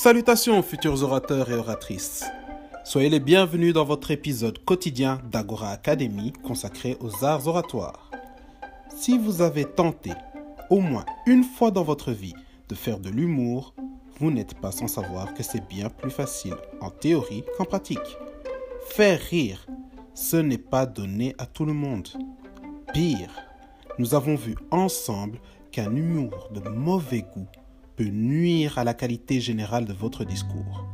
Salutations futurs orateurs et oratrices. Soyez les bienvenus dans votre épisode quotidien d'Agora Academy consacré aux arts oratoires. Si vous avez tenté, au moins une fois dans votre vie, de faire de l'humour, vous n'êtes pas sans savoir que c'est bien plus facile en théorie qu'en pratique. Faire rire, ce n'est pas donné à tout le monde. Pire, nous avons vu ensemble qu'un humour de mauvais goût peut nuire à la qualité générale de votre discours.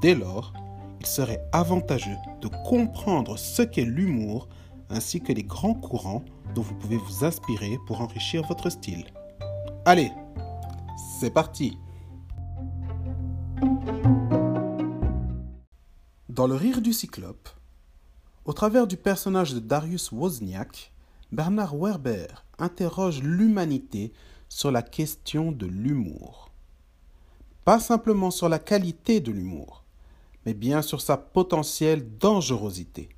Dès lors, il serait avantageux de comprendre ce qu'est l'humour ainsi que les grands courants dont vous pouvez vous inspirer pour enrichir votre style. Allez, c'est parti Dans Le Rire du Cyclope, au travers du personnage de Darius Wozniak, Bernard Werber interroge l'humanité sur la question de l'humour. Pas simplement sur la qualité de l'humour, mais bien sur sa potentielle dangerosité.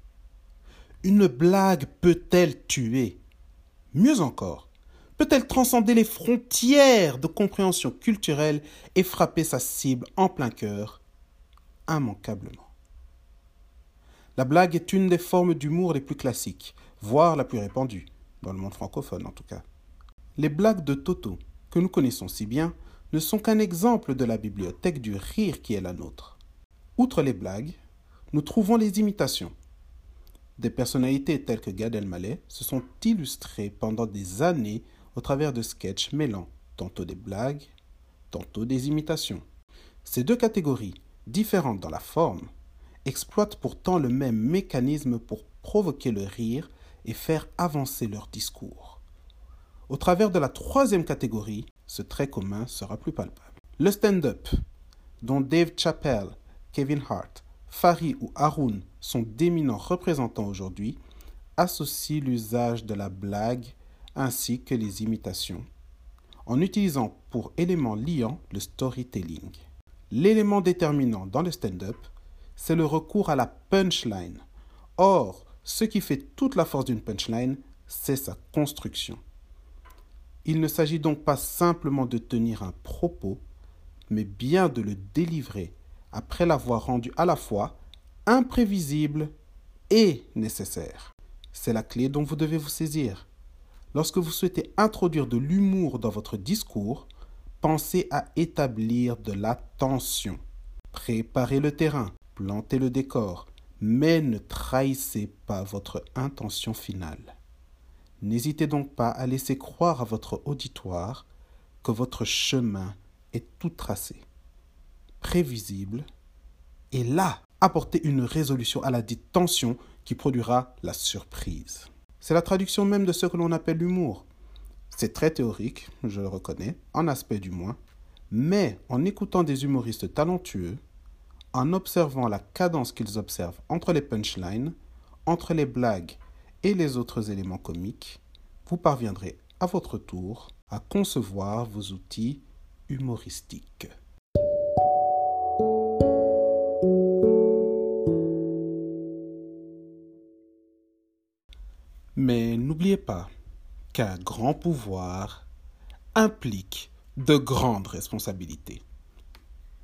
Une blague peut-elle tuer? Mieux encore, peut-elle transcender les frontières de compréhension culturelle et frapper sa cible en plein cœur? Immanquablement. La blague est une des formes d'humour les plus classiques, voire la plus répandue, dans le monde francophone en tout cas. Les blagues de Toto, que nous connaissons si bien, ne sont qu'un exemple de la bibliothèque du rire qui est la nôtre. Outre les blagues, nous trouvons les imitations. Des personnalités telles que Gad Elmaleh se sont illustrées pendant des années au travers de sketchs mêlant tantôt des blagues, tantôt des imitations. Ces deux catégories, différentes dans la forme, exploitent pourtant le même mécanisme pour provoquer le rire et faire avancer leur discours. Au travers de la troisième catégorie, ce trait commun sera plus palpable. Le stand-up, dont Dave Chappelle, Kevin Hart, Fari ou Haroun sont d'éminents représentants aujourd'hui, associe l'usage de la blague ainsi que les imitations, en utilisant pour élément liant le storytelling. L'élément déterminant dans le stand-up, c'est le recours à la punchline. Or, ce qui fait toute la force d'une punchline, c'est sa construction. Il ne s'agit donc pas simplement de tenir un propos, mais bien de le délivrer après l'avoir rendu à la fois imprévisible et nécessaire. C'est la clé dont vous devez vous saisir. Lorsque vous souhaitez introduire de l'humour dans votre discours, pensez à établir de la tension. Préparez le terrain, plantez le décor, mais ne trahissez pas votre intention finale. N'hésitez donc pas à laisser croire à votre auditoire que votre chemin est tout tracé, prévisible, et là, apportez une résolution à la dite tension qui produira la surprise. C'est la traduction même de ce que l'on appelle l'humour. C'est très théorique, je le reconnais, en aspect du moins, mais en écoutant des humoristes talentueux, en observant la cadence qu'ils observent entre les punchlines, entre les blagues et les autres éléments comiques, vous parviendrez à votre tour à concevoir vos outils humoristiques. Mais n'oubliez pas qu'un grand pouvoir implique de grandes responsabilités.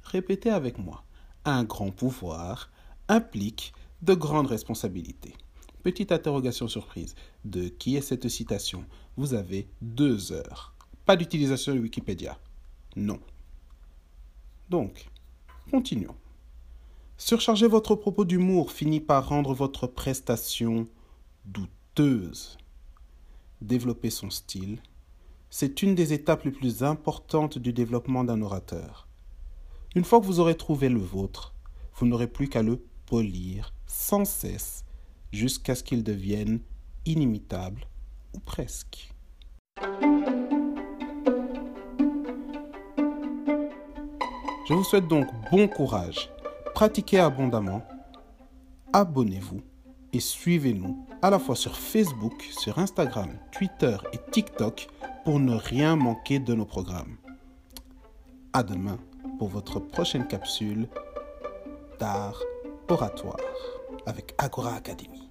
Répétez avec moi, un grand pouvoir implique de grandes responsabilités. Petite interrogation surprise. De qui est cette citation? Vous avez deux heures. Pas d'utilisation de Wikipédia. Non. Donc, continuons. Surcharger votre propos d'humour finit par rendre votre prestation douteuse. Développer son style, c'est une des étapes les plus importantes du développement d'un orateur. Une fois que vous aurez trouvé le vôtre, vous n'aurez plus qu'à le polir sans cesse jusqu'à ce qu'il devienne inimitable ou presque. Je vous souhaite donc bon courage, pratiquez abondamment, abonnez-vous et suivez-nous à la fois sur Facebook, sur Instagram, Twitter et TikTok pour ne rien manquer de nos programmes. À demain pour votre prochaine capsule d'art oratoire avec Agora Academy.